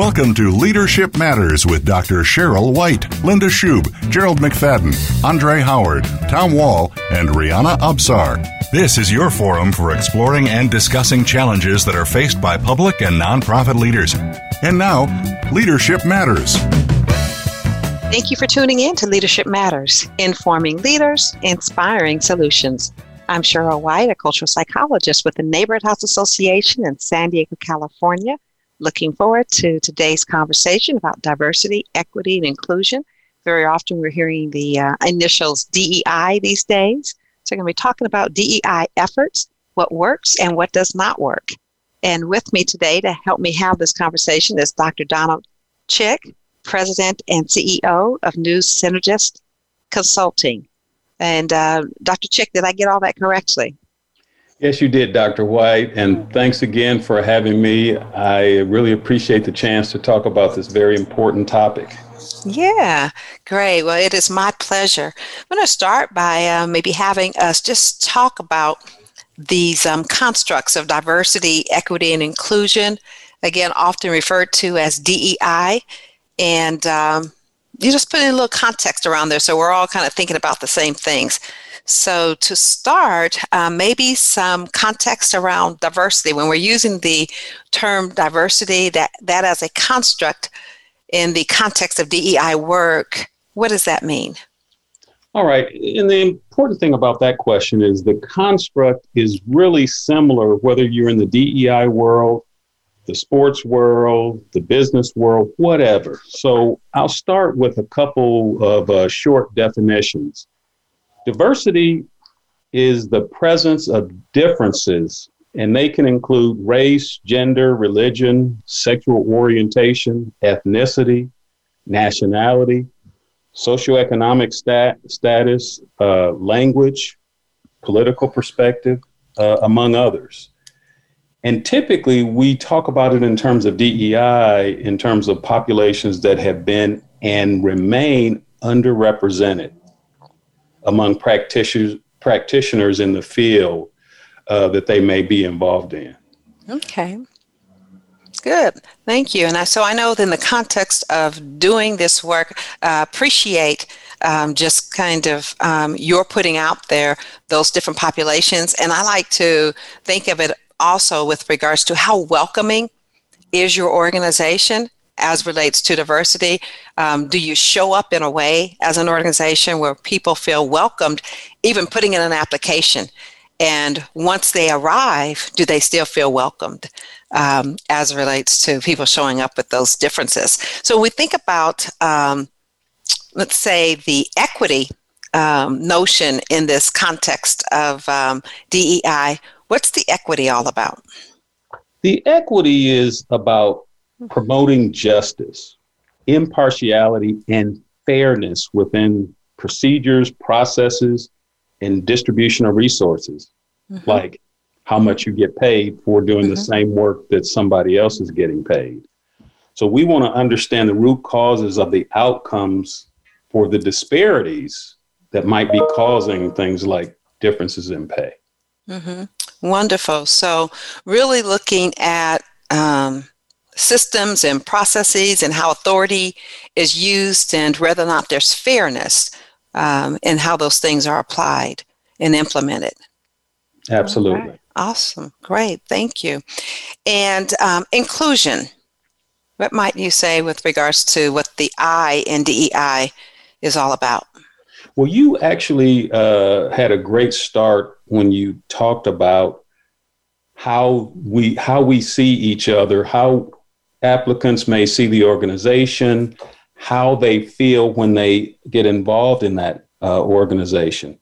Welcome to Leadership Matters with Dr. Sheryl White, Linda Schub, Gerald McFadden, Andre Howard, Tom Wall, and Rihanna Absar. This is your forum for exploring and discussing challenges that are faced by public and nonprofit leaders. And now, Leadership Matters. Thank you for tuning in to Leadership Matters, informing leaders, inspiring solutions. I'm Sheryl White, a cultural psychologist with the Neighborhood House Association in San Diego, California Looking forward to today's conversation about diversity, equity, and inclusion. Very often we're hearing the uh, initials DEI these days. So, we're going to be talking about DEI efforts, what works and what does not work. And with me today to help me have this conversation is Dr. Donald Chick, President and CEO of New Synergist Consulting. And uh, Dr. Chick, did I get all that correctly? Yes, you did, Dr. White. And thanks again for having me. I really appreciate the chance to talk about this very important topic. Yeah, great. Well, it is my pleasure. I'm going to start by uh, maybe having us just talk about these um, constructs of diversity, equity, and inclusion, again, often referred to as DEI. And um, you just put in a little context around there so we're all kind of thinking about the same things. So, to start, uh, maybe some context around diversity. When we're using the term diversity, that, that as a construct in the context of DEI work, what does that mean? All right. And the important thing about that question is the construct is really similar whether you're in the DEI world, the sports world, the business world, whatever. So I'll start with a couple of uh, short definitions. Diversity is the presence of differences, and they can include race, gender, religion, sexual orientation, ethnicity, nationality, socioeconomic stat- status, uh, language, political perspective, uh, among others. And typically, we talk about it in terms of DEI, in terms of populations that have been and remain underrepresented among practitioners practitioners in the field uh, that they may be involved in. Okay. Good, thank you. And I, so I know in the context of doing this work, uh, appreciate um, just kind of um, you're putting out there those different populations. And I like to think of it also with regards to how welcoming is your organization as relates to diversity? Um, do you show up in a way as an organization where people feel welcomed, even putting in an application? And once they arrive, do they still feel welcomed um, as relates to people showing up with those differences? So we think about, um, let's say, the equity um, notion in this context of um, DEI. What's the equity all about? The equity is about promoting justice, impartiality, and fairness within procedures, processes, and distribution of resources, mm-hmm. like how much you get paid for doing mm-hmm. the same work that somebody else is getting paid. So we want to understand the root causes of the outcomes for the disparities that might be causing things like differences in pay. Mm-hmm. Wonderful. So, really looking at um, systems and processes and how authority is used and whether or not there's fairness um, in how those things are applied and implemented. Absolutely. Right. Awesome. Great. Thank you. And um, inclusion. What might you say with regards to what the I in DEI is all about? Well, you actually uh, had a great start when you talked about how we how we see each other, how applicants may see the organization, how they feel when they get involved in that uh, organization.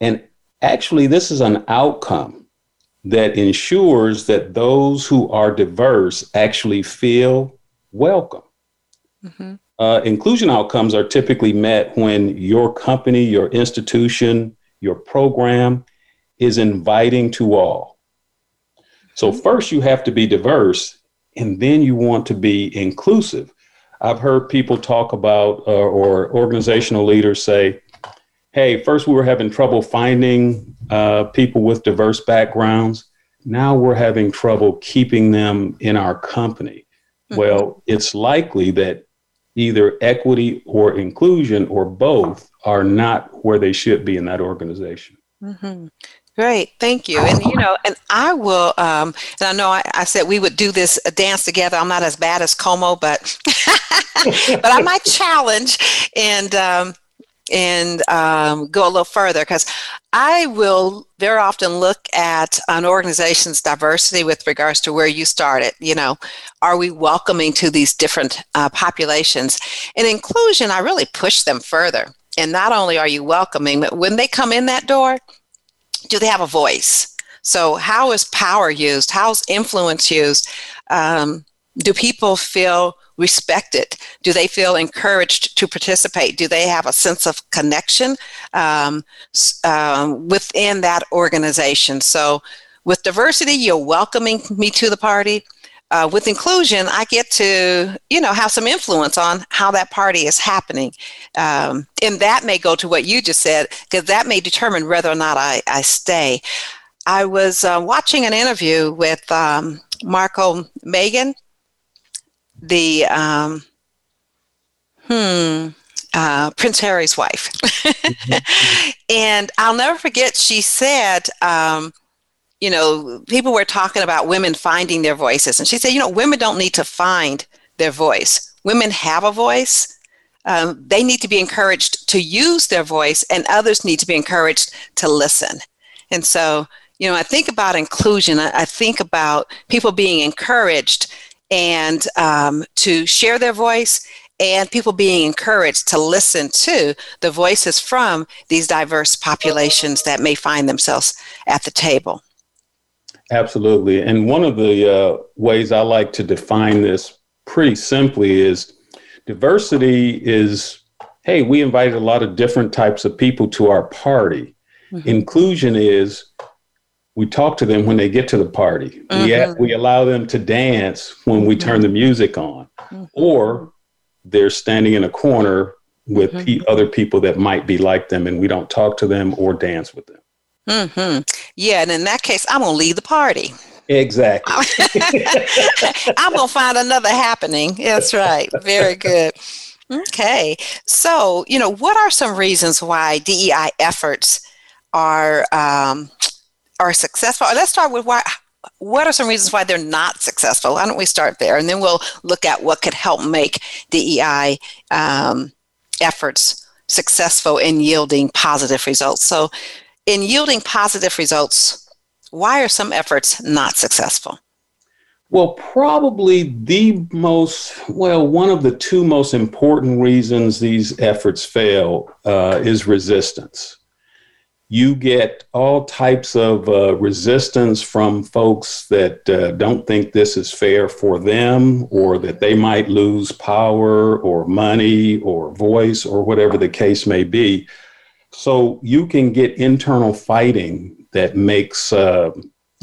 And actually, this is an outcome that ensures that those who are diverse actually feel welcome. Mm-hmm. Uh, inclusion outcomes are typically met when your company, your institution, your program is inviting to all. So, mm-hmm. first, you have to be diverse and then you want to be inclusive. I've heard people talk about, uh, or organizational leaders say, hey, first we were having trouble finding uh, people with diverse backgrounds. Now we're having trouble keeping them in our company. Mm-hmm. Well, it's likely that either equity or inclusion or both are not where they should be in that organization. Mm-hmm. Great, thank you. And you know, and I will. Um, and I know I, I said we would do this dance together. I'm not as bad as Como, but but I might challenge and um, and um, go a little further because I will very often look at an organization's diversity with regards to where you started. You know, are we welcoming to these different uh, populations? And inclusion, I really push them further. And not only are you welcoming, but when they come in that door do they have a voice? So, how is power used? How's influence used? Um, do people feel respected? Do they feel encouraged to participate? Do they have a sense of connection um, uh, within that organization? So, with diversity, you're welcoming me to the party uh, with inclusion, I get to, you know, have some influence on how that party is happening. Um, and that may go to what you just said, because that may determine whether or not I, I stay. I was uh, watching an interview with um, Marco Meghan, the, um, hmm, uh, Prince Harry's wife. mm-hmm. and I'll never forget, she said, um, you know, people were talking about women finding their voices. And she said, you know, women don't need to find their voice. Women have a voice. Um, they need to be encouraged to use their voice, and others need to be encouraged to listen. And so, you know, I think about inclusion, I, I think about people being encouraged and um, to share their voice and people being encouraged to listen to the voices from these diverse populations that may find themselves at the table. Absolutely. And one of the uh, ways I like to define this pretty simply is diversity is hey, we invited a lot of different types of people to our party. Mm-hmm. Inclusion is we talk to them when they get to the party. Mm-hmm. We, we allow them to dance when we turn the music on, mm-hmm. or they're standing in a corner with mm-hmm. other people that might be like them, and we don't talk to them or dance with them. Mm-hmm. Yeah, and in that case, I'm gonna leave the party. Exactly. I'm gonna find another happening. That's right. Very good. Okay, so you know, what are some reasons why DEI efforts are um, are successful? Let's start with why. What are some reasons why they're not successful? Why don't we start there, and then we'll look at what could help make DEI um, efforts successful in yielding positive results. So, in yielding positive results, why are some efforts not successful? Well, probably the most, well, one of the two most important reasons these efforts fail uh, is resistance. You get all types of uh, resistance from folks that uh, don't think this is fair for them, or that they might lose power or money or voice or whatever the case may be. So you can get internal fighting that makes uh,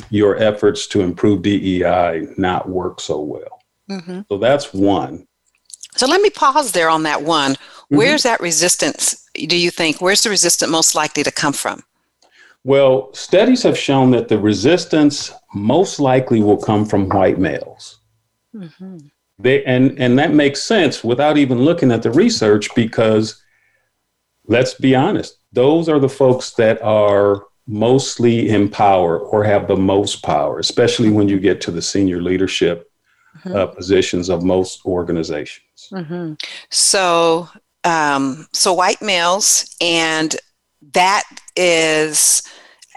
your efforts to improve DEI not work so well. Mm-hmm. So that's one. So let me pause there on that one. Mm-hmm. Where's that resistance, do you think? Where's the resistance most likely to come from? Well, studies have shown that the resistance most likely will come from white males. Mm-hmm. They, and, and that makes sense without even looking at the research because let's be honest, those are the folks that are mostly in power or have the most power, especially when you get to the senior leadership mm-hmm. uh, positions of most organizations. Mm-hmm. So, um, so white males, and that is,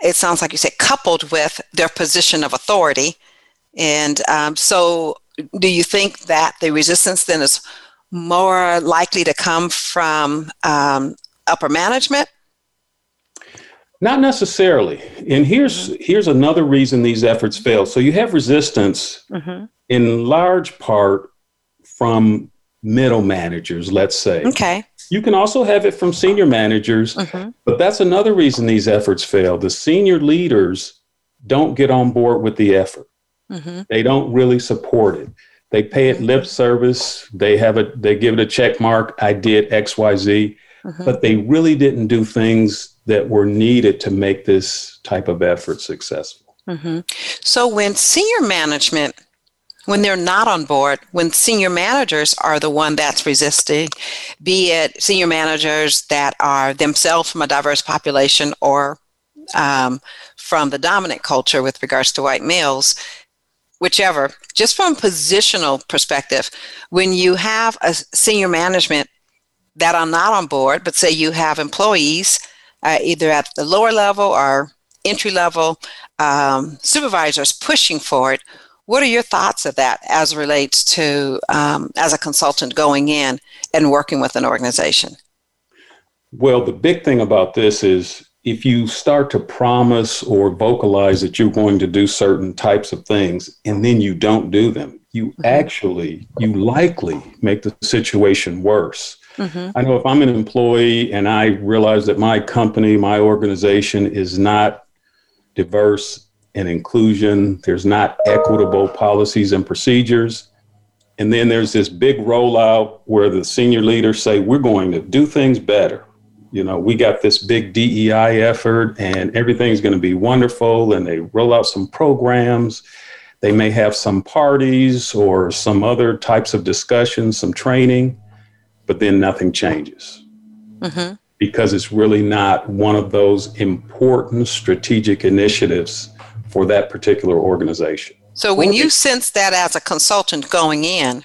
it sounds like you said, coupled with their position of authority. And um, so, do you think that the resistance then is more likely to come from um, upper management? Not necessarily. And here's mm-hmm. here's another reason these efforts fail. So you have resistance mm-hmm. in large part from middle managers, let's say. Okay. You can also have it from senior managers, mm-hmm. but that's another reason these efforts fail. The senior leaders don't get on board with the effort. Mm-hmm. They don't really support it. They pay it lip service. They have a they give it a check mark. I did X, Y, Z mm-hmm. but they really didn't do things that were needed to make this type of effort successful. Mm-hmm. So when senior management when they're not on board, when senior managers are the one that's resisting, be it senior managers that are themselves from a diverse population or um, from the dominant culture with regards to white males, whichever, just from positional perspective, when you have a senior management that are not on board, but say you have employees uh, either at the lower level or entry level um, supervisors pushing for it. What are your thoughts of that as relates to um, as a consultant going in and working with an organization? Well, the big thing about this is if you start to promise or vocalize that you're going to do certain types of things and then you don't do them, you mm-hmm. actually, you likely make the situation worse. Mm-hmm. I know if I'm an employee and I realize that my company, my organization is not diverse and inclusion, there's not equitable policies and procedures. And then there's this big rollout where the senior leaders say, we're going to do things better. You know, we got this big DEI effort and everything's going to be wonderful. And they roll out some programs. They may have some parties or some other types of discussions, some training but then nothing changes mm-hmm. because it's really not one of those important strategic initiatives for that particular organization. So, when you sense that as a consultant going in,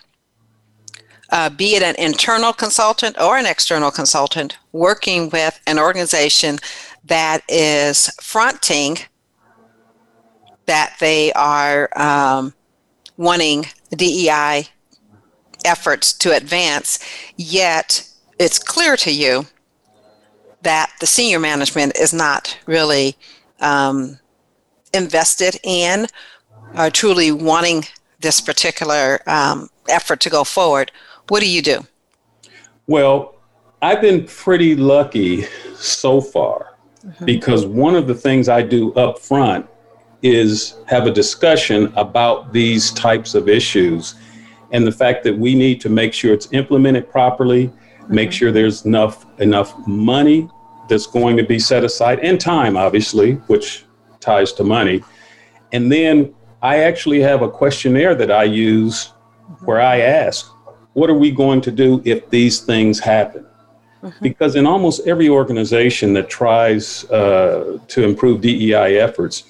uh, be it an internal consultant or an external consultant, working with an organization that is fronting that they are um, wanting DEI efforts to advance, yet it's clear to you that the senior management is not really um, invested in or truly wanting this particular um, effort to go forward. What do you do? Well, I've been pretty lucky so far mm-hmm. because one of the things I do up front is have a discussion about these types of issues and the fact that we need to make sure it's implemented properly, mm-hmm. make sure there's enough enough money that's going to be set aside and time obviously, which ties to money. And then I actually have a questionnaire that I use mm-hmm. where I ask, what are we going to do if these things happen? Mm-hmm. Because in almost every organization that tries uh, to improve DEI efforts,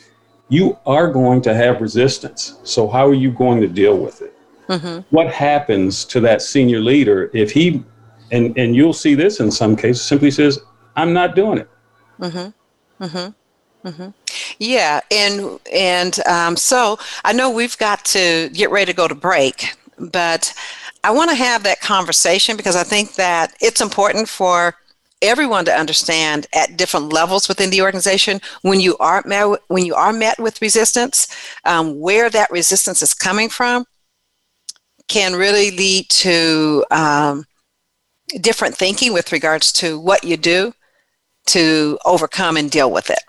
you are going to have resistance. So, how are you going to deal with it? Mm-hmm. What happens to that senior leader if he, and, and you'll see this in some cases, simply says, I'm not doing it. Mm-hmm. Mm-hmm. Mm-hmm. Yeah, and and um, so I know we've got to get ready to go to break, but I want to have that conversation because I think that it's important for everyone to understand at different levels within the organization when you are met, when you are met with resistance, um, where that resistance is coming from, can really lead to um, different thinking with regards to what you do to overcome and deal with it.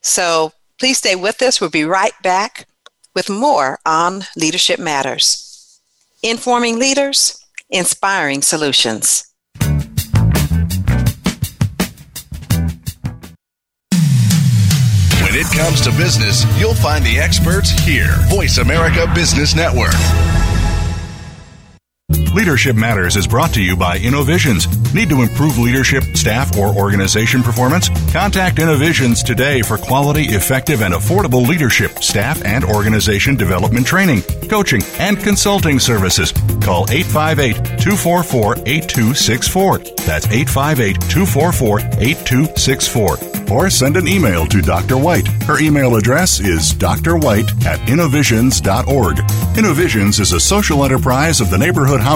So please stay with us. We'll be right back with more on Leadership Matters. Informing leaders, inspiring solutions. When it comes to business, you'll find the experts here. Voice America Business Network. Leadership Matters is brought to you by InnoVisions. Need to improve leadership, staff, or organization performance? Contact InnoVisions today for quality, effective, and affordable leadership, staff, and organization development training, coaching, and consulting services. Call 858 244 8264. That's 858 244 8264. Or send an email to Dr. White. Her email address is drwhite at innovisions.org. InnoVisions is a social enterprise of the Neighborhood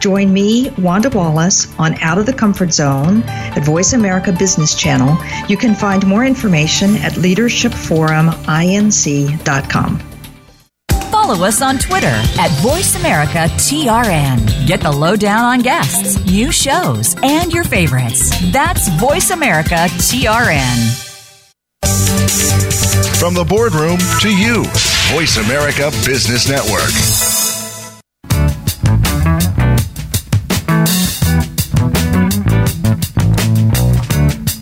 Join me, Wanda Wallace, on Out of the Comfort Zone at Voice America Business Channel. You can find more information at leadershipforuminc.com. Follow us on Twitter at VoiceAmericaTRN. Get the lowdown on guests, new shows, and your favorites. That's VoiceAmericaTRN. From the boardroom to you, Voice America Business Network.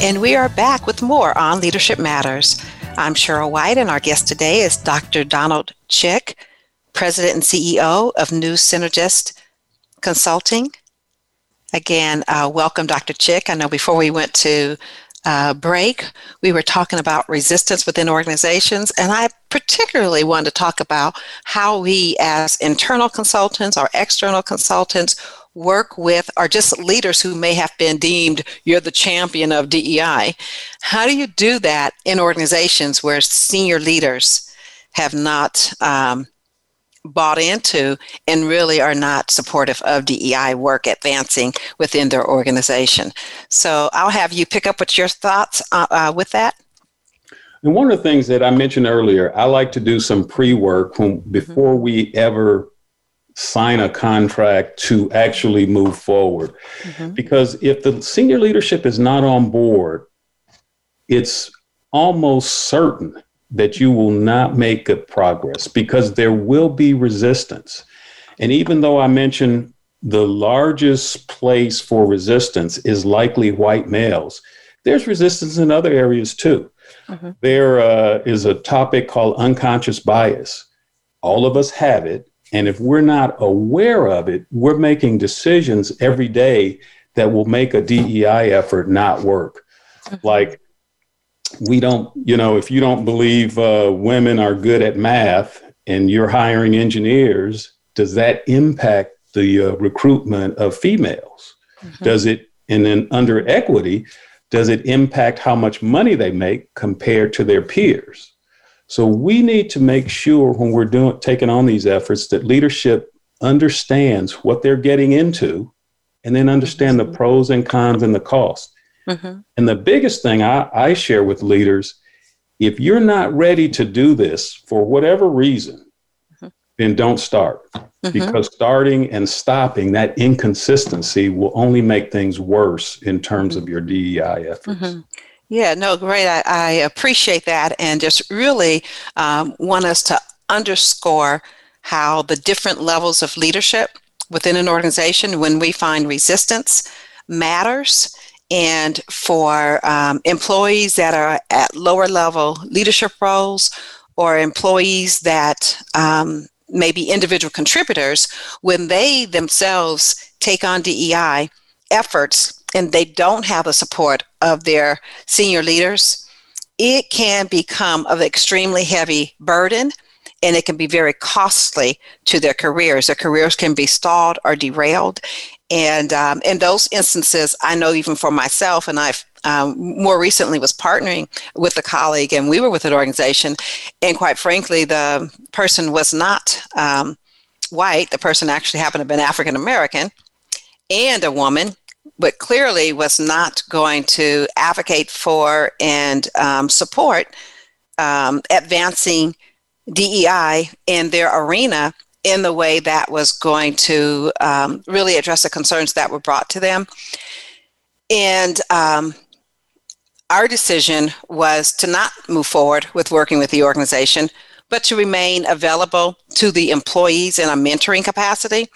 And we are back with more on Leadership Matters. I'm Sheryl White, and our guest today is Dr. Donald Chick, President and CEO of New Synergist Consulting. Again, uh, welcome, Dr. Chick. I know before we went to uh, break, we were talking about resistance within organizations, and I particularly wanted to talk about how we, as internal consultants or external consultants, work with are just leaders who may have been deemed you're the champion of DEI. How do you do that in organizations where senior leaders have not um, bought into and really are not supportive of DEI work advancing within their organization? So I'll have you pick up with your thoughts uh, uh, with that. And one of the things that I mentioned earlier, I like to do some pre work before mm-hmm. we ever sign a contract to actually move forward. Mm-hmm. Because if the senior leadership is not on board, it's almost certain that you will not make good progress because there will be resistance. And even though I mentioned the largest place for resistance is likely white males, there's resistance in other areas too. Mm-hmm. There uh, is a topic called unconscious bias. All of us have it, and if we're not aware of it, we're making decisions every day that will make a DEI effort not work. Mm-hmm. Like, we don't, you know, if you don't believe uh, women are good at math and you're hiring engineers, does that impact the uh, recruitment of females? Mm-hmm. Does it, and then under equity, does it impact how much money they make compared to their peers? So we need to make sure when we're doing taking on these efforts that leadership understands what they're getting into and then understand the mm-hmm. pros and cons and the cost. Mm-hmm. And the biggest thing I, I share with leaders, if you're not ready to do this for whatever reason, mm-hmm. then don't start. Mm-hmm. Because starting and stopping that inconsistency will only make things worse in terms mm-hmm. of your DEI efforts. Yeah, no, great. I, I appreciate that and just really um, want us to underscore how the different levels of leadership within an organization, when we find resistance, matters. And for um, employees that are at lower level leadership roles or employees that um, may be individual contributors, when they themselves take on DEI efforts and they don't have the support of their senior leaders, it can become an extremely heavy burden and it can be very costly to their careers. Their careers can be stalled or derailed. And um, in those instances, I know even for myself, and I've um, more recently was partnering with a colleague, and we were with an organization, and quite frankly, the person was not um, white. The person actually happened to have been African American and a woman, but clearly was not going to advocate for and um, support um, advancing DEI in their arena in the way that was going to um, really address the concerns that were brought to them. And um, our decision was to not move forward with working with the organization, but to remain available to the employees in a mentoring capacity.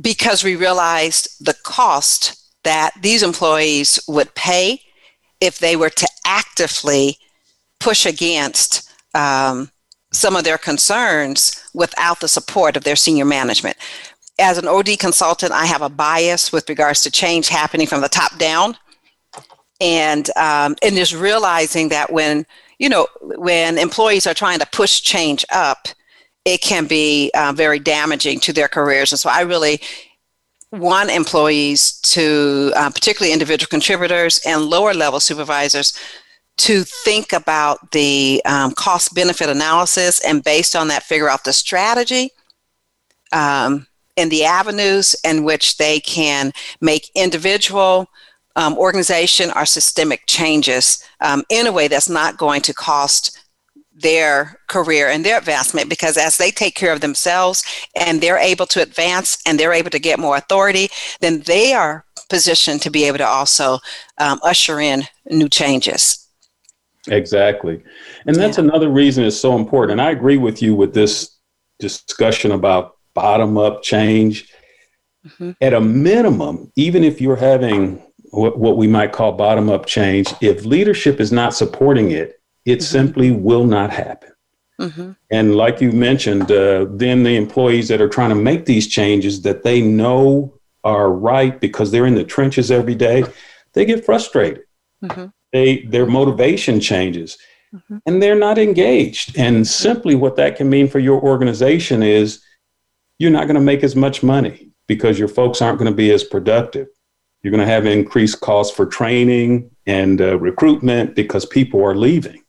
Because we realized the cost that these employees would pay if they were to actively push against um, some of their concerns without the support of their senior management. as an OD consultant, I have a bias with regards to change happening from the top down, and um, and just realizing that when you know when employees are trying to push change up, it can be uh, very damaging to their careers. And so I really want employees to, uh, particularly individual contributors and lower level supervisors, to think about the um, cost benefit analysis and based on that figure out the strategy um, and the avenues in which they can make individual um, organization or systemic changes um, in a way that's not going to cost their career and their advancement because as they take care of themselves and they're able to advance and they're able to get more authority, then they are positioned to be able to also um, usher in new changes. Exactly. And that's yeah. another reason it's so important. And I agree with you with this discussion about bottom up change. Mm-hmm. At a minimum, even if you're having what, what we might call bottom up change, if leadership is not supporting it, it mm-hmm. simply will not happen. Mm-hmm. And like you mentioned, uh, then the employees that are trying to make these changes that they know are right because they're in the trenches every day, they get frustrated. Mm-hmm. They their motivation changes, mm-hmm. and they're not engaged. And simply, what that can mean for your organization is you're not going to make as much money because your folks aren't going to be as productive. You're going to have increased costs for training and uh, recruitment because people are leaving.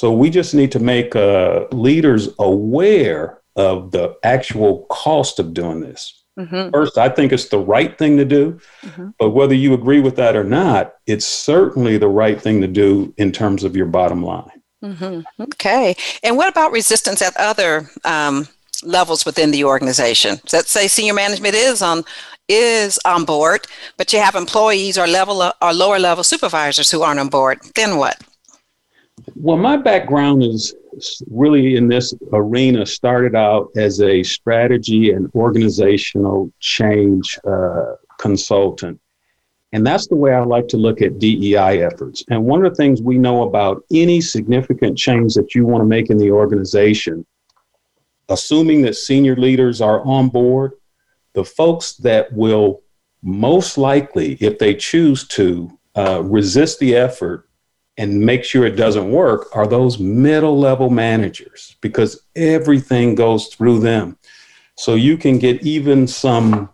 So we just need to make uh, leaders aware of the actual cost of doing this. Mm-hmm. First, I think it's the right thing to do, mm-hmm. but whether you agree with that or not, it's certainly the right thing to do in terms of your bottom line. Mm-hmm. Okay. And what about resistance at other um, levels within the organization? Let's say senior management is on is on board, but you have employees or level or lower level supervisors who aren't on board. Then what? Well, my background is really in this arena started out as a strategy and organizational change uh, consultant. And that's the way I like to look at DEI efforts. And one of the things we know about any significant change that you want to make in the organization, assuming that senior leaders are on board, the folks that will most likely, if they choose to, uh, resist the effort and make sure it doesn't work are those middle level managers because everything goes through them. So you can get even some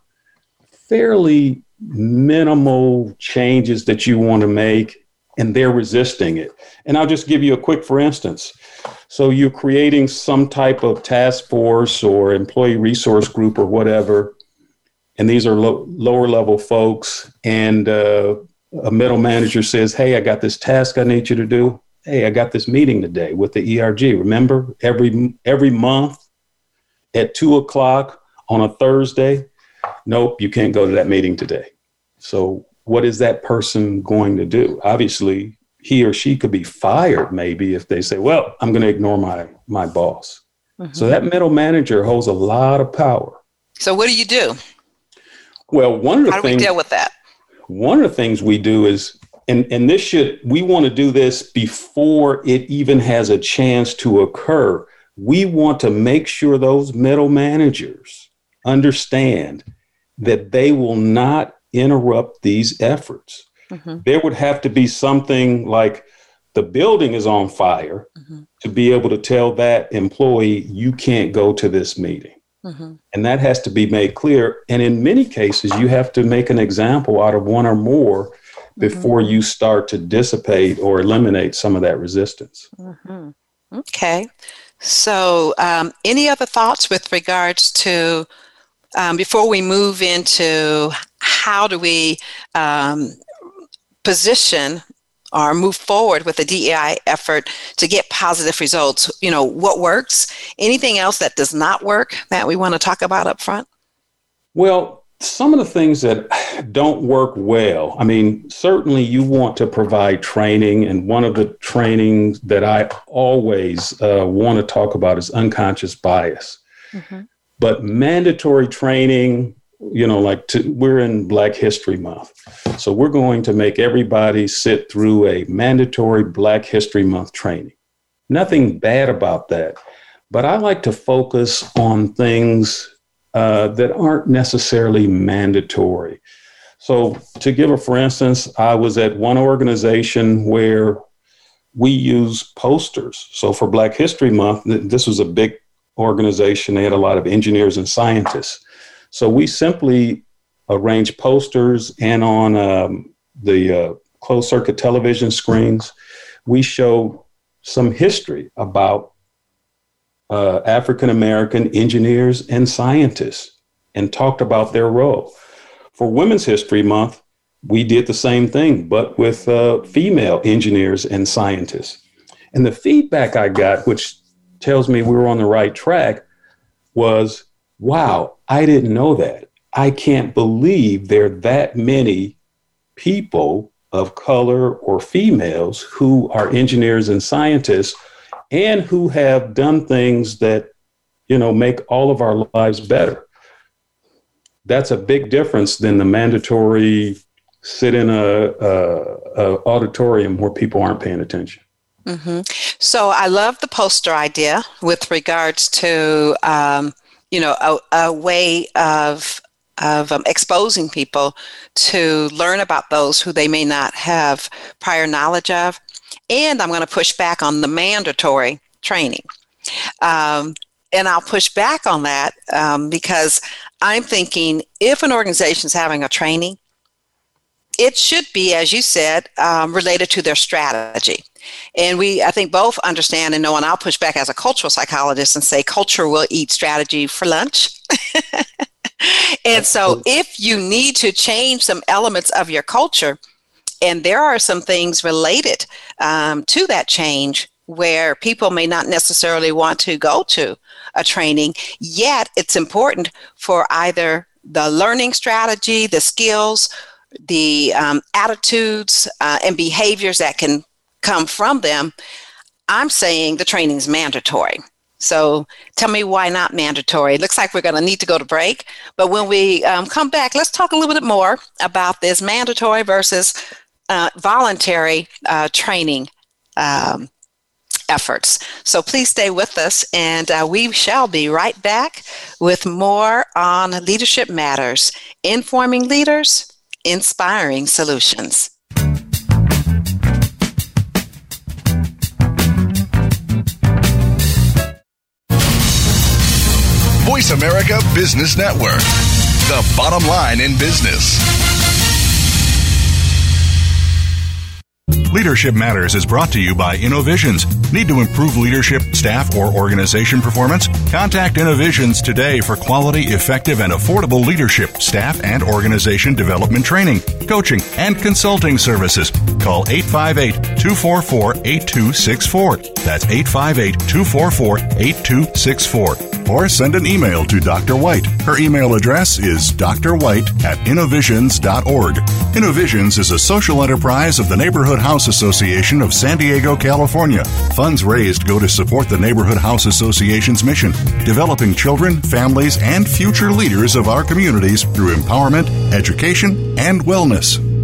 fairly minimal changes that you want to make and they're resisting it. And I'll just give you a quick for instance. So you're creating some type of task force or employee resource group or whatever, and these are lo- lower level folks, and uh, a middle manager says, Hey, I got this task I need you to do. Hey, I got this meeting today with the ERG. Remember, every every month at two o'clock on a Thursday. Nope, you can't go to that meeting today. So what is that person going to do? Obviously, he or she could be fired maybe if they say, Well, I'm going to ignore my my boss. Mm-hmm. So that middle manager holds a lot of power. So what do you do? Well, one of the How things do we deal with that? One of the things we do is and and this should we want to do this before it even has a chance to occur we want to make sure those middle managers understand that they will not interrupt these efforts mm-hmm. there would have to be something like the building is on fire mm-hmm. to be able to tell that employee you can't go to this meeting Mm-hmm. And that has to be made clear. And in many cases, you have to make an example out of one or more before mm-hmm. you start to dissipate or eliminate some of that resistance. Mm-hmm. Okay. So, um, any other thoughts with regards to um, before we move into how do we um, position or move forward with a DEI effort to get positive results. You know, what works? Anything else that does not work that we want to talk about up front? Well, some of the things that don't work well, I mean, certainly you want to provide training, and one of the trainings that I always uh, want to talk about is unconscious bias. Mm-hmm. But mandatory training, you know, like to, we're in Black History Month. So we're going to make everybody sit through a mandatory Black History Month training. Nothing bad about that. But I like to focus on things uh, that aren't necessarily mandatory. So, to give a for instance, I was at one organization where we use posters. So, for Black History Month, this was a big organization. They had a lot of engineers and scientists. So, we simply arranged posters and on um, the uh, closed circuit television screens, we show some history about uh, African American engineers and scientists and talked about their role. For Women's History Month, we did the same thing, but with uh, female engineers and scientists. And the feedback I got, which tells me we were on the right track, was wow, I didn't know that. I can't believe there are that many people of color or females who are engineers and scientists and who have done things that you know make all of our lives better that's a big difference than the mandatory sit in a, a, a auditorium where people aren't paying attention mm-hmm. so i love the poster idea with regards to um, you know a, a way of of um, exposing people to learn about those who they may not have prior knowledge of. And I'm going to push back on the mandatory training. Um, and I'll push back on that um, because I'm thinking if an organization is having a training, it should be, as you said, um, related to their strategy. And we, I think, both understand and know, and I'll push back as a cultural psychologist and say culture will eat strategy for lunch. and so if you need to change some elements of your culture, and there are some things related um, to that change where people may not necessarily want to go to a training, yet it's important for either the learning strategy, the skills, the um, attitudes, uh, and behaviors that can come from them. I'm saying the training is mandatory. So tell me why not mandatory? It looks like we're going to need to go to break. But when we um, come back, let's talk a little bit more about this mandatory versus uh, voluntary uh, training um, efforts. So please stay with us, and uh, we shall be right back with more on Leadership Matters, informing leaders, inspiring solutions. Voice America Business Network, the bottom line in business. Leadership Matters is brought to you by Innovisions. Need to improve leadership, staff, or organization performance? Contact Innovisions today for quality, effective, and affordable leadership, staff, and organization development training, coaching, and consulting services. Call 858 244 8264. That's 858 244 8264 or send an email to Dr. White. Her email address is drwhite at innovisions.org. Innovisions is a social enterprise of the Neighborhood House Association of San Diego, California. Funds raised go to support the Neighborhood House Association's mission, developing children, families, and future leaders of our communities through empowerment, education, and wellness.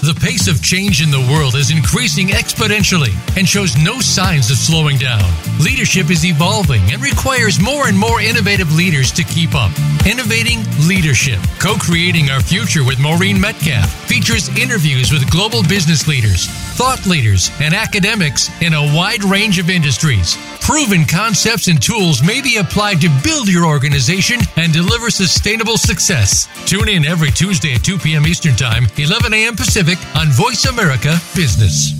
The pace of change in the world is increasing exponentially and shows no signs of slowing down. Leadership is evolving and requires more and more innovative leaders to keep up. Innovating Leadership, co creating our future with Maureen Metcalf, features interviews with global business leaders, thought leaders, and academics in a wide range of industries. Proven concepts and tools may be applied to build your organization and deliver sustainable success. Tune in every Tuesday at 2 p.m. Eastern Time, 11 a.m. Pacific on Voice America Business.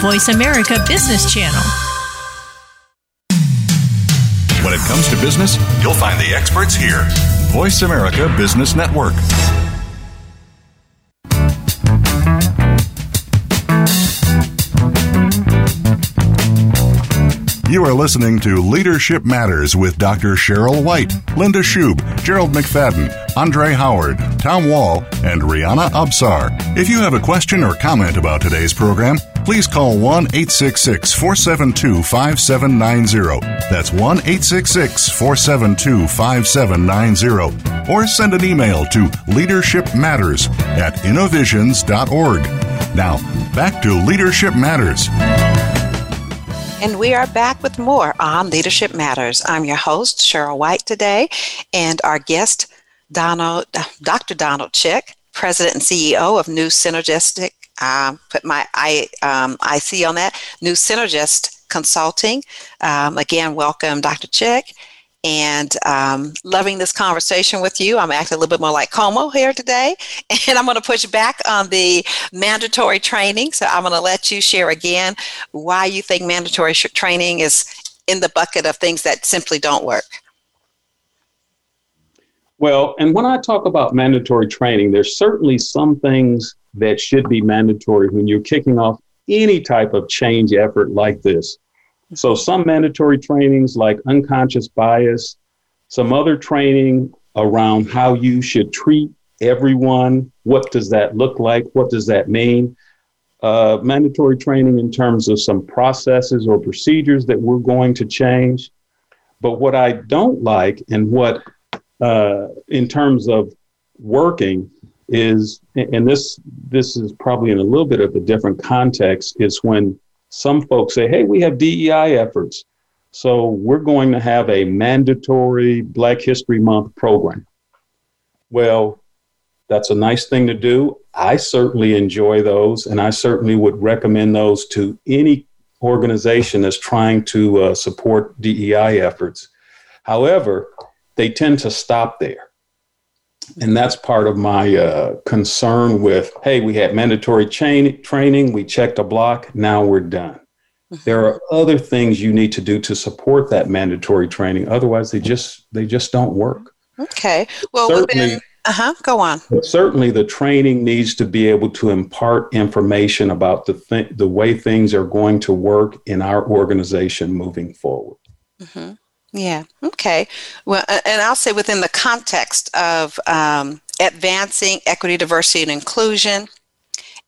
Voice Voice America Business Channel. When it comes to business, you'll find the experts here. Voice America Business Network. You are listening to Leadership Matters with Dr. Sheryl White, Linda Schub, Gerald McFadden, Andre Howard, Tom Wall, and Rihanna Absar. If you have a question or comment about today's program, please call 1 866 472 5790. That's 1 866 472 5790. Or send an email to leadershipmatters at innovisions.org. Now, back to Leadership Matters. And we are back with more on Leadership Matters. I'm your host, Sheryl White, today, and our guest, Donald, Dr. Donald Chick, President and CEO of New Synergistic. Uh, put my I, um, IC on that. New Synergist Consulting. Um, again, welcome, Dr. Chick and um, loving this conversation with you. I'm acting a little bit more like Como here today, and I'm going to push back on the mandatory training. So I'm going to let you share again why you think mandatory sh- training is in the bucket of things that simply don't work. Well, and when I talk about mandatory training, there's certainly some things that should be mandatory when you're kicking off any type of change effort like this. So some mandatory trainings like unconscious bias, some other training around how you should treat everyone. What does that look like? What does that mean? Uh, mandatory training in terms of some processes or procedures that we're going to change. But what I don't like and what uh, in terms of working is, and this this is probably in a little bit of a different context, is when some folks say, hey, we have DEI efforts. So we're going to have a mandatory Black History Month program. Well, that's a nice thing to do. I certainly enjoy those, and I certainly would recommend those to any organization that's trying to uh, support DEI efforts. However, they tend to stop there. And that's part of my uh, concern with hey, we had mandatory chain, training, we checked a block, now we're done. Mm-hmm. There are other things you need to do to support that mandatory training. Otherwise, they just they just don't work. Okay. Well, certainly, uh huh. Go on. Certainly, the training needs to be able to impart information about the th- the way things are going to work in our organization moving forward. Mm-hmm. Yeah. Okay. Well, and I'll say within the context of um, advancing equity, diversity, and inclusion,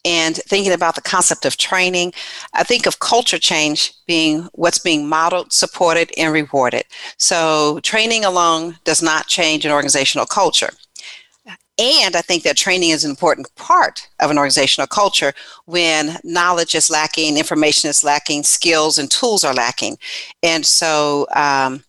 and thinking about the concept of training, I think of culture change being what's being modeled, supported, and rewarded. So, training alone does not change an organizational culture. And I think that training is an important part of an organizational culture when knowledge is lacking, information is lacking, skills and tools are lacking. And so, um,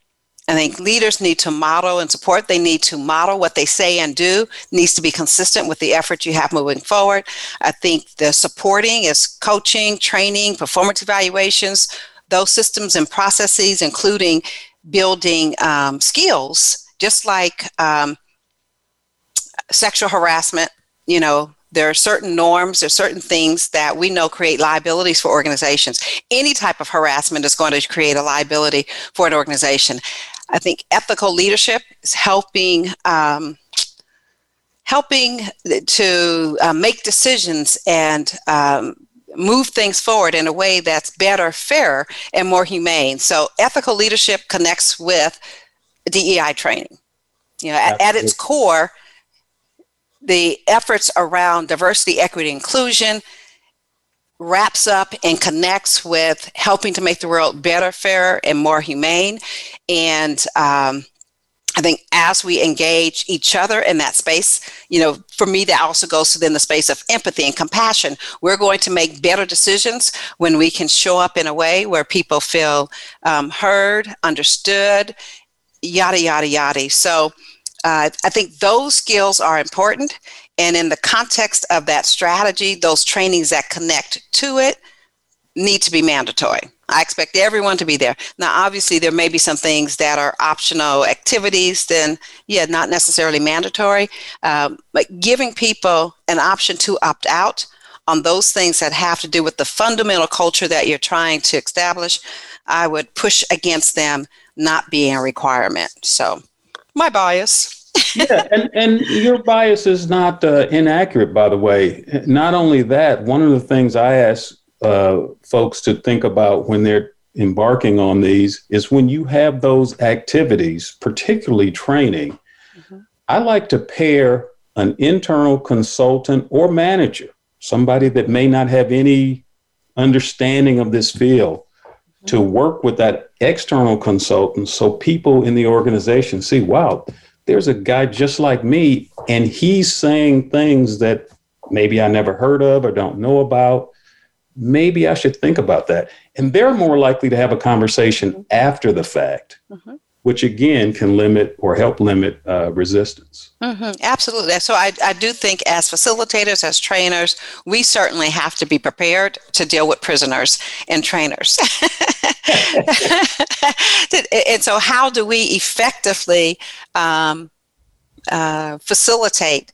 I think leaders need to model and support. They need to model what they say and do, needs to be consistent with the effort you have moving forward. I think the supporting is coaching, training, performance evaluations, those systems and processes, including building um, skills, just like um, sexual harassment, you know, there are certain norms, there are certain things that we know create liabilities for organizations. Any type of harassment is going to create a liability for an organization. I think ethical leadership is helping um, helping to uh, make decisions and um, move things forward in a way that's better, fairer, and more humane. So ethical leadership connects with DEI training. You know, at, at its core, the efforts around diversity, equity, inclusion wraps up and connects with helping to make the world better, fairer, and more humane. And um, I think as we engage each other in that space, you know, for me, that also goes to then the space of empathy and compassion. We're going to make better decisions when we can show up in a way where people feel um, heard, understood, yada, yada, yada. So uh, I think those skills are important. And in the context of that strategy, those trainings that connect to it need to be mandatory. I expect everyone to be there. Now, obviously, there may be some things that are optional activities, then, yeah, not necessarily mandatory. Um, but giving people an option to opt out on those things that have to do with the fundamental culture that you're trying to establish, I would push against them not being a requirement. So, my bias yeah, and, and your bias is not uh, inaccurate, by the way. Not only that, one of the things I ask uh, folks to think about when they're embarking on these is when you have those activities, particularly training, mm-hmm. I like to pair an internal consultant or manager, somebody that may not have any understanding of this field. To work with that external consultant so people in the organization see, wow, there's a guy just like me, and he's saying things that maybe I never heard of or don't know about. Maybe I should think about that. And they're more likely to have a conversation after the fact, mm-hmm. Which again can limit or help limit uh, resistance. Mm-hmm. Absolutely. So I, I do think as facilitators, as trainers, we certainly have to be prepared to deal with prisoners and trainers. and so, how do we effectively um, uh, facilitate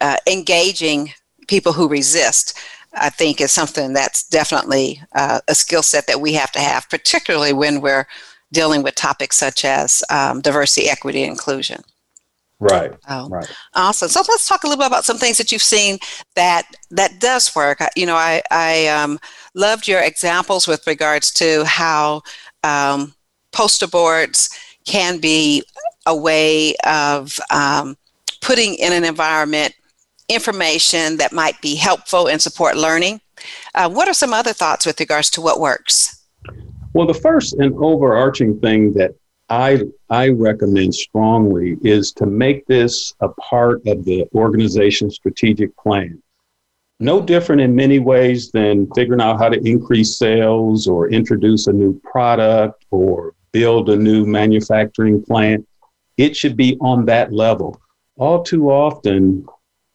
uh, engaging people who resist, I think is something that's definitely uh, a skill set that we have to have, particularly when we're dealing with topics such as um, diversity, equity, and inclusion. Right. Oh, right. Awesome. So let's talk a little bit about some things that you've seen that that does work. You know, I I um, loved your examples with regards to how um, poster boards can be a way of um, putting in an environment information that might be helpful and support learning. Uh, what are some other thoughts with regards to what works? Well, the first and overarching thing that I, I recommend strongly is to make this a part of the organization's strategic plan. No different in many ways than figuring out how to increase sales or introduce a new product or build a new manufacturing plant. It should be on that level. All too often,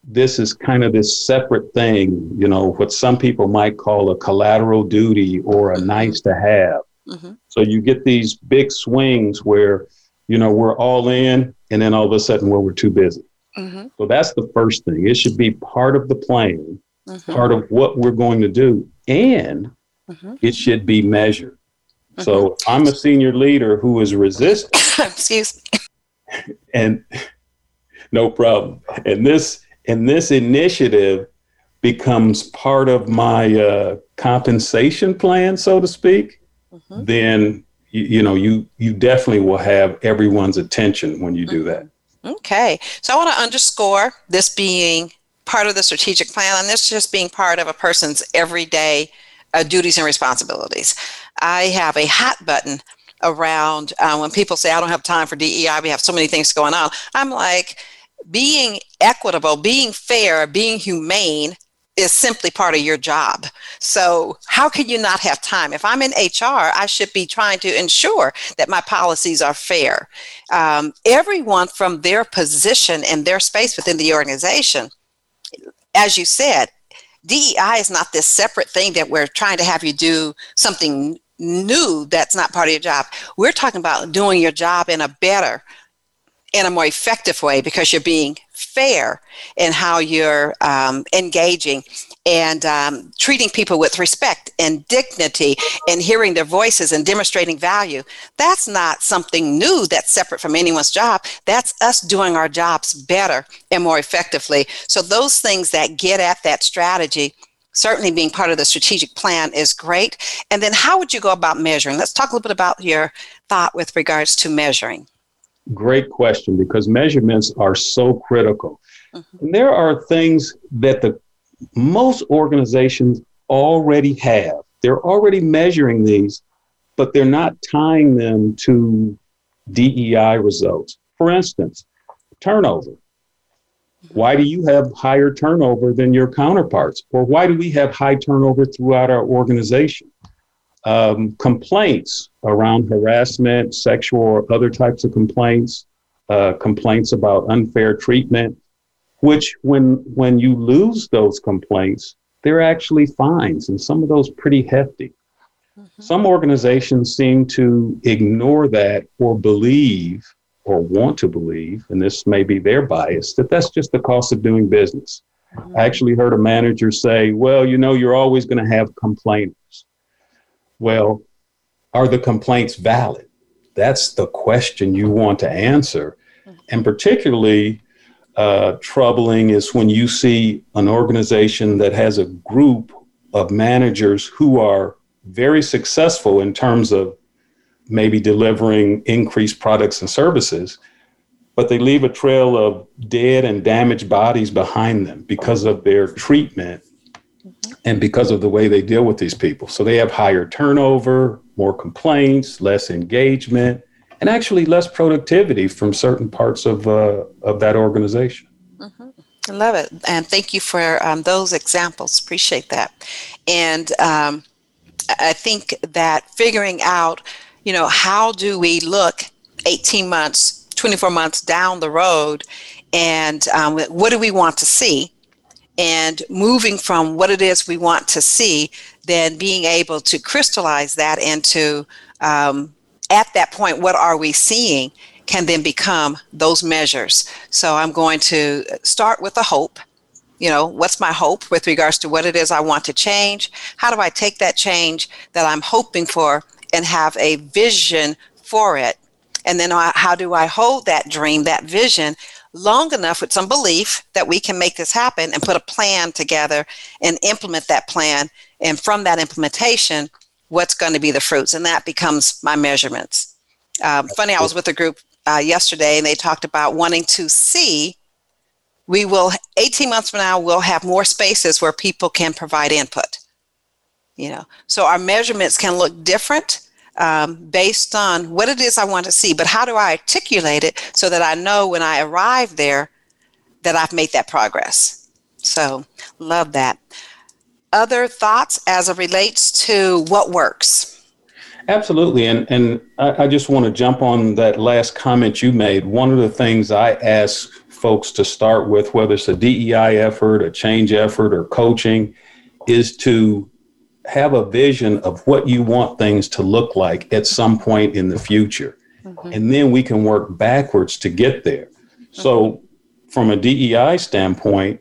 this is kind of this separate thing, you know, what some people might call a collateral duty or a nice to have. Mm-hmm. So you get these big swings where, you know, we're all in and then all of a sudden well, we're too busy. Mm-hmm. So that's the first thing. It should be part of the plan, mm-hmm. part of what we're going to do, and mm-hmm. it should be measured. So mm-hmm. I'm a senior leader who is resistant. Excuse me. And no problem. And this and this initiative becomes part of my uh, compensation plan, so to speak, mm-hmm. then you, you, know you you definitely will have everyone's attention when you do that. Mm-hmm. Okay, so I want to underscore this being part of the strategic plan, and this just being part of a person's everyday uh, duties and responsibilities. I have a hot button around uh, when people say, "I don't have time for DEI. We have so many things going on." I'm like being equitable, being fair, being humane is simply part of your job. So, how can you not have time? If I'm in HR, I should be trying to ensure that my policies are fair. Um, everyone from their position and their space within the organization, as you said, DEI is not this separate thing that we're trying to have you do something new that's not part of your job. We're talking about doing your job in a better, in a more effective way because you're being fair in how you're um, engaging and um, treating people with respect and dignity and hearing their voices and demonstrating value. That's not something new that's separate from anyone's job. That's us doing our jobs better and more effectively. So, those things that get at that strategy certainly being part of the strategic plan is great. And then, how would you go about measuring? Let's talk a little bit about your thought with regards to measuring. Great question because measurements are so critical. Mm-hmm. And there are things that the most organizations already have. They're already measuring these, but they're not tying them to DEI results. For instance, turnover. Why do you have higher turnover than your counterparts? Or why do we have high turnover throughout our organization? Um, complaints around harassment, sexual or other types of complaints, uh, complaints about unfair treatment, which when when you lose those complaints, they're actually fines, and some of those pretty hefty. Mm-hmm. Some organizations seem to ignore that or believe or want to believe, and this may be their bias, that that's just the cost of doing business. Mm-hmm. I actually heard a manager say, well, you know, you're always going to have complaints well, are the complaints valid? That's the question you want to answer. And particularly uh, troubling is when you see an organization that has a group of managers who are very successful in terms of maybe delivering increased products and services, but they leave a trail of dead and damaged bodies behind them because of their treatment and because of the way they deal with these people. So they have higher turnover, more complaints, less engagement, and actually less productivity from certain parts of, uh, of that organization. Mm-hmm. I love it. And thank you for um, those examples. Appreciate that. And um, I think that figuring out, you know, how do we look 18 months, 24 months down the road, and um, what do we want to see? And moving from what it is we want to see, then being able to crystallize that into, um, at that point, what are we seeing? Can then become those measures. So I'm going to start with a hope you know what's my hope with regards to what it is i want to change how do i take that change that i'm hoping for and have a vision for it and then how do i hold that dream that vision long enough with some belief that we can make this happen and put a plan together and implement that plan. And from that implementation what's going to be the fruits? And that becomes my measurements. Um, funny i was with a group uh, yesterday and they talked about wanting to see we will 18 months from now we'll have more spaces where people can provide input. You know so our measurements can look different um, based on what it is i want to see but how do i articulate it so that i know when i arrive there that i've made that progress so love that other thoughts as it relates to what works Absolutely. And, and I, I, just want to jump on that last comment you made. One of the things I ask folks to start with, whether it's a DEI effort, a change effort, or coaching, is to have a vision of what you want things to look like at some point in the future. Mm-hmm. And then we can work backwards to get there. Mm-hmm. So, from a DEI standpoint,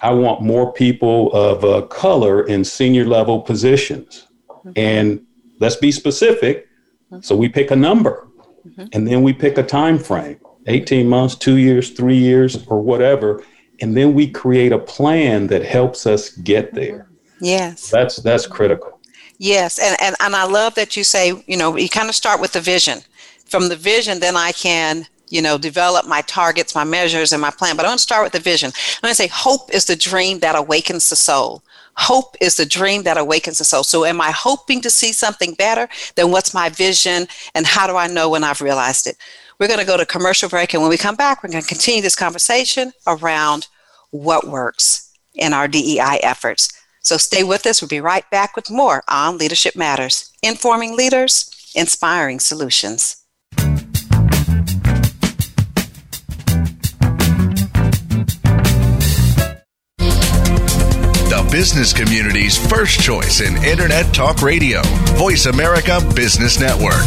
I want more people of uh, color in senior level positions. Mm-hmm. And let's be specific. Mm-hmm. So we pick a number mm-hmm. and then we pick a time frame. 18 months, two years, three years, or whatever. And then we create a plan that helps us get there. Yes. That's that's critical. Yes. And, and and I love that you say, you know, you kind of start with the vision. From the vision, then I can, you know, develop my targets, my measures, and my plan. But I want to start with the vision. I'm going to say hope is the dream that awakens the soul. Hope is the dream that awakens the soul. So, am I hoping to see something better? Then, what's my vision, and how do I know when I've realized it? We're going to go to commercial break, and when we come back, we're going to continue this conversation around what works in our DEI efforts. So stay with us. We'll be right back with more on Leadership Matters, informing leaders, inspiring solutions. The business community's first choice in Internet Talk Radio, Voice America Business Network.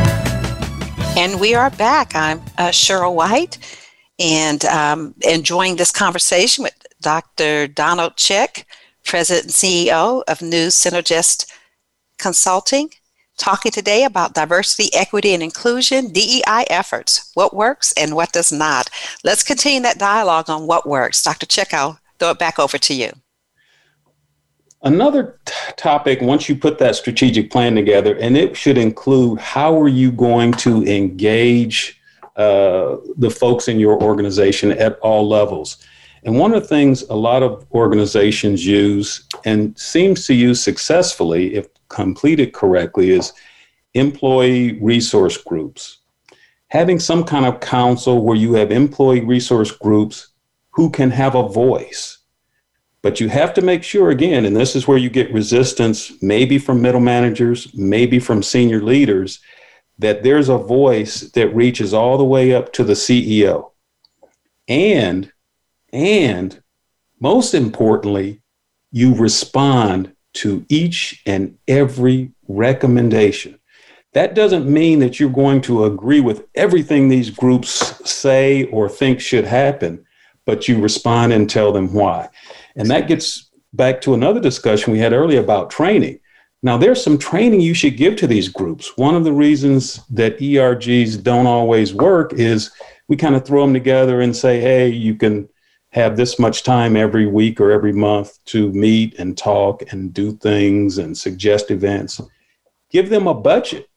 And we are back. I'm uh, Sheryl White and um, enjoying this conversation with Dr. Donald Chick, President and CEO of New Synergist Consulting, talking today about diversity, equity, and inclusion, DEI efforts, what works and what does not. Let's continue that dialogue on what works. Dr. Chick, I'll throw it back over to you. Another t- topic, once you put that strategic plan together, and it should include how are you going to engage uh, the folks in your organization at all levels. And one of the things a lot of organizations use and seems to use successfully, if completed correctly, is employee resource groups. Having some kind of council where you have employee resource groups who can have a voice but you have to make sure, again, and this is where you get resistance, maybe from middle managers, maybe from senior leaders, that there's a voice that reaches all the way up to the CEO. And, and most importantly, you respond to each and every recommendation. That doesn't mean that you're going to agree with everything these groups say or think should happen, but you respond and tell them why. And that gets back to another discussion we had earlier about training. Now, there's some training you should give to these groups. One of the reasons that ERGs don't always work is we kind of throw them together and say, hey, you can have this much time every week or every month to meet and talk and do things and suggest events. Give them a budget.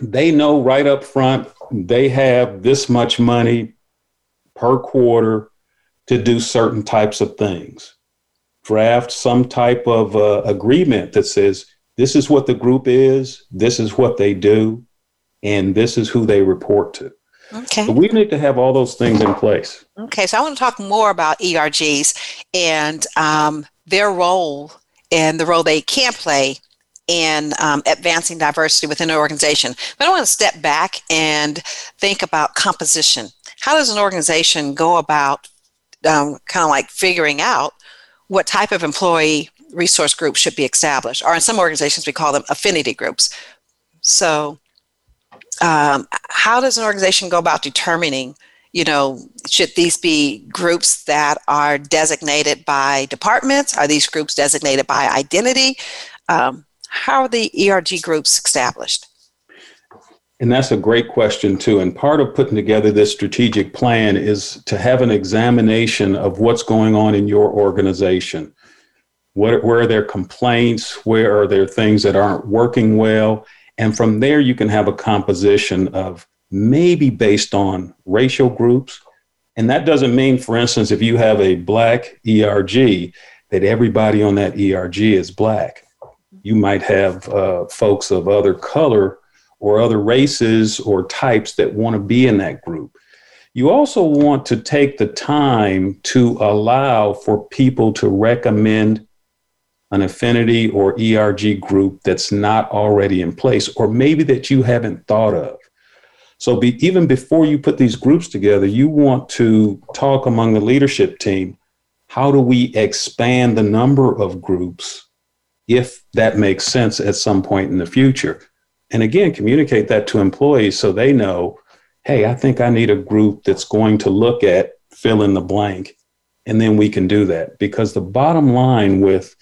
They know right up front they have this much money per quarter to do certain types of things. Draft some type of uh, agreement that says this is what the group is, this is what they do, and this is who they report to. Okay. So we need to have all those things in place. Okay, so I want to talk more about ERGs and um, their role and the role they can play in um, advancing diversity within an organization. But I want to step back and think about composition. How does an organization go about um, kind of like figuring out what type of employee resource groups should be established. Or in some organizations, we call them affinity groups. So, um, how does an organization go about determining, you know, should these be groups that are designated by departments? Are these groups designated by identity? Um, how are the ERG groups established? And that's a great question, too. And part of putting together this strategic plan is to have an examination of what's going on in your organization. What, where are there complaints? Where are there things that aren't working well? And from there, you can have a composition of maybe based on racial groups. And that doesn't mean, for instance, if you have a black ERG, that everybody on that ERG is black. You might have uh, folks of other color or other races or types that want to be in that group. You also want to take the time to allow for people to recommend an affinity or ERG group that's not already in place, or maybe that you haven't thought of. So, be, even before you put these groups together, you want to talk among the leadership team how do we expand the number of groups if that makes sense at some point in the future? And again, communicate that to employees so they know, hey, I think I need a group that's going to look at fill in the blank. And then we can do that. Because the bottom line with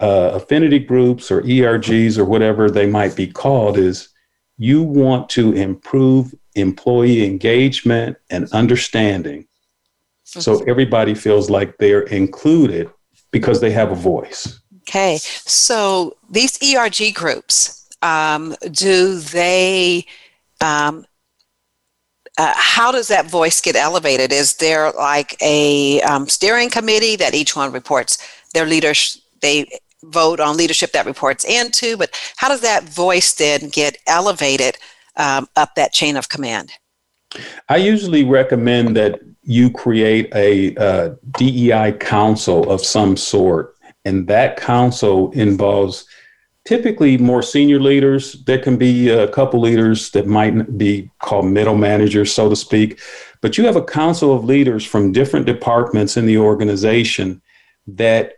uh, affinity groups or ERGs or whatever they might be called is you want to improve employee engagement and understanding so everybody feels like they're included because they have a voice. Okay, so these ERG groups, um, do they um, uh, how does that voice get elevated? Is there like a um, steering committee that each one reports their leaders they vote on leadership that reports into? But how does that voice then get elevated um, up that chain of command? I usually recommend that you create a uh, dei council of some sort. And that council involves typically more senior leaders. There can be a couple leaders that might be called middle managers, so to speak. But you have a council of leaders from different departments in the organization that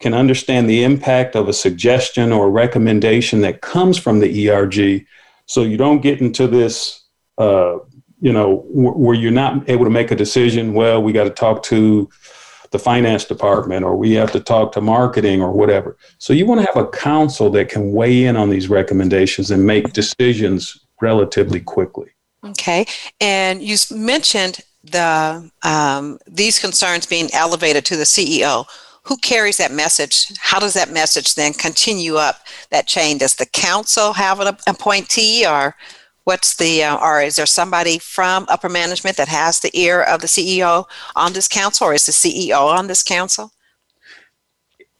can understand the impact of a suggestion or recommendation that comes from the ERG. So you don't get into this, uh, you know, where you're not able to make a decision. Well, we got to talk to the finance department or we have to talk to marketing or whatever. So you want to have a council that can weigh in on these recommendations and make decisions relatively quickly. Okay. And you mentioned the um, these concerns being elevated to the CEO. Who carries that message? How does that message then continue up that chain? Does the council have an appointee, or what's the uh, or is there somebody from upper management that has the ear of the ceo on this council or is the ceo on this council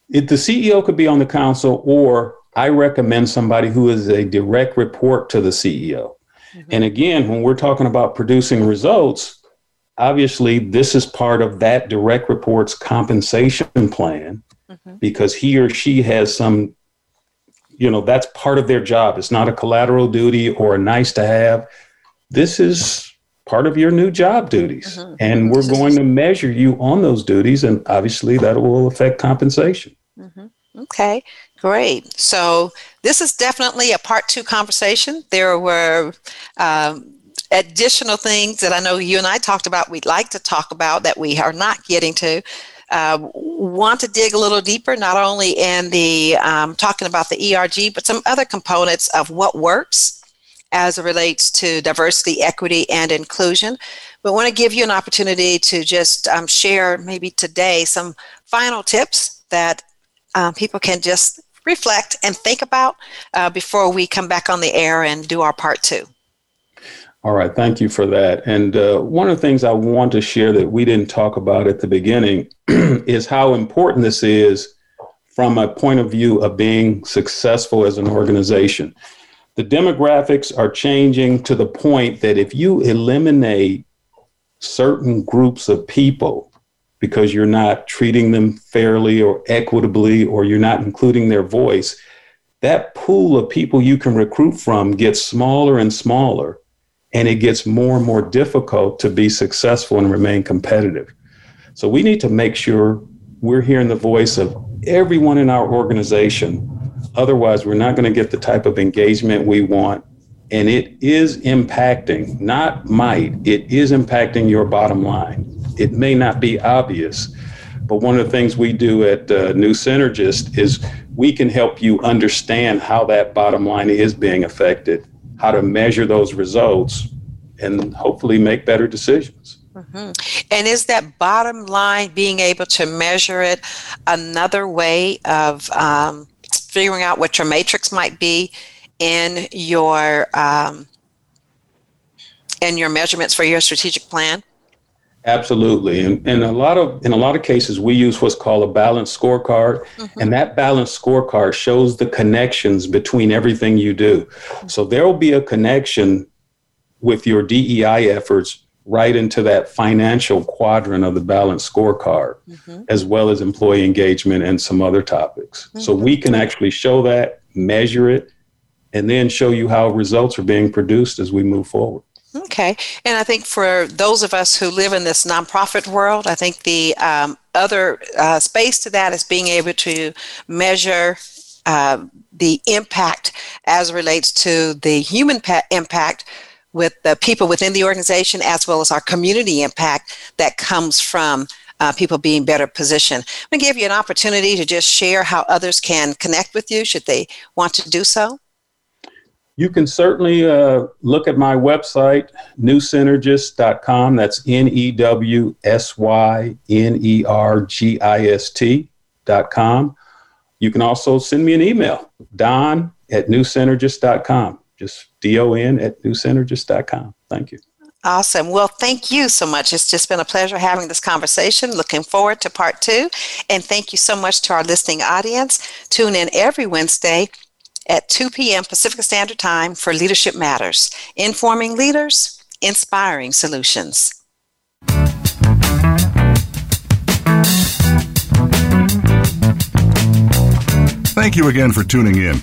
it, the ceo could be on the council or i recommend somebody who is a direct report to the ceo mm-hmm. and again when we're talking about producing results obviously this is part of that direct report's compensation plan mm-hmm. because he or she has some you know that's part of their job. It's not a collateral duty or a nice to have. This is part of your new job duties. Mm-hmm. and we're going to measure you on those duties and obviously that will affect compensation. Mm-hmm. okay great. So this is definitely a part two conversation. There were um, additional things that i know you and i talked about we'd like to talk about that we are not getting to uh, want to dig a little deeper, not only in the um, talking about the ERG, but some other components of what works as it relates to diversity, equity, and inclusion. We want to give you an opportunity to just um, share maybe today some final tips that um, people can just reflect and think about uh, before we come back on the air and do our part two. All right, thank you for that. And uh, one of the things I want to share that we didn't talk about at the beginning is how important this is from a point of view of being successful as an organization. The demographics are changing to the point that if you eliminate certain groups of people because you're not treating them fairly or equitably or you're not including their voice, that pool of people you can recruit from gets smaller and smaller and it gets more and more difficult to be successful and remain competitive. So we need to make sure we're hearing the voice of everyone in our organization. Otherwise, we're not going to get the type of engagement we want. And it is impacting, not might, it is impacting your bottom line. It may not be obvious, but one of the things we do at uh, New Synergist is we can help you understand how that bottom line is being affected how to measure those results and hopefully make better decisions. Mm-hmm. And is that bottom line being able to measure it another way of um, figuring out what your matrix might be in your um, in your measurements for your strategic plan? Absolutely, and in a lot of in a lot of cases, we use what's called a balanced scorecard, mm-hmm. and that balanced scorecard shows the connections between everything you do. Mm-hmm. So there will be a connection with your DEI efforts right into that financial quadrant of the balanced scorecard, mm-hmm. as well as employee engagement and some other topics. So mm-hmm. we can actually show that, measure it, and then show you how results are being produced as we move forward. Okay. And I think for those of us who live in this nonprofit world, I think the um, other uh, space to that is being able to measure uh, the impact as relates to the human pa- impact with the people within the organization as well as our community impact that comes from uh, people being better positioned. I'm going to give you an opportunity to just share how others can connect with you should they want to do so. You can certainly uh, look at my website, newsynergist.com. That's N E W S Y N E R G I S T.com. You can also send me an email, don at newsynergist.com. Just D O N at newsynergist.com. Thank you. Awesome. Well, thank you so much. It's just been a pleasure having this conversation. Looking forward to part two. And thank you so much to our listening audience. Tune in every Wednesday at 2 p.m. Pacific Standard Time for Leadership Matters, informing leaders, inspiring solutions. Thank you again for tuning in.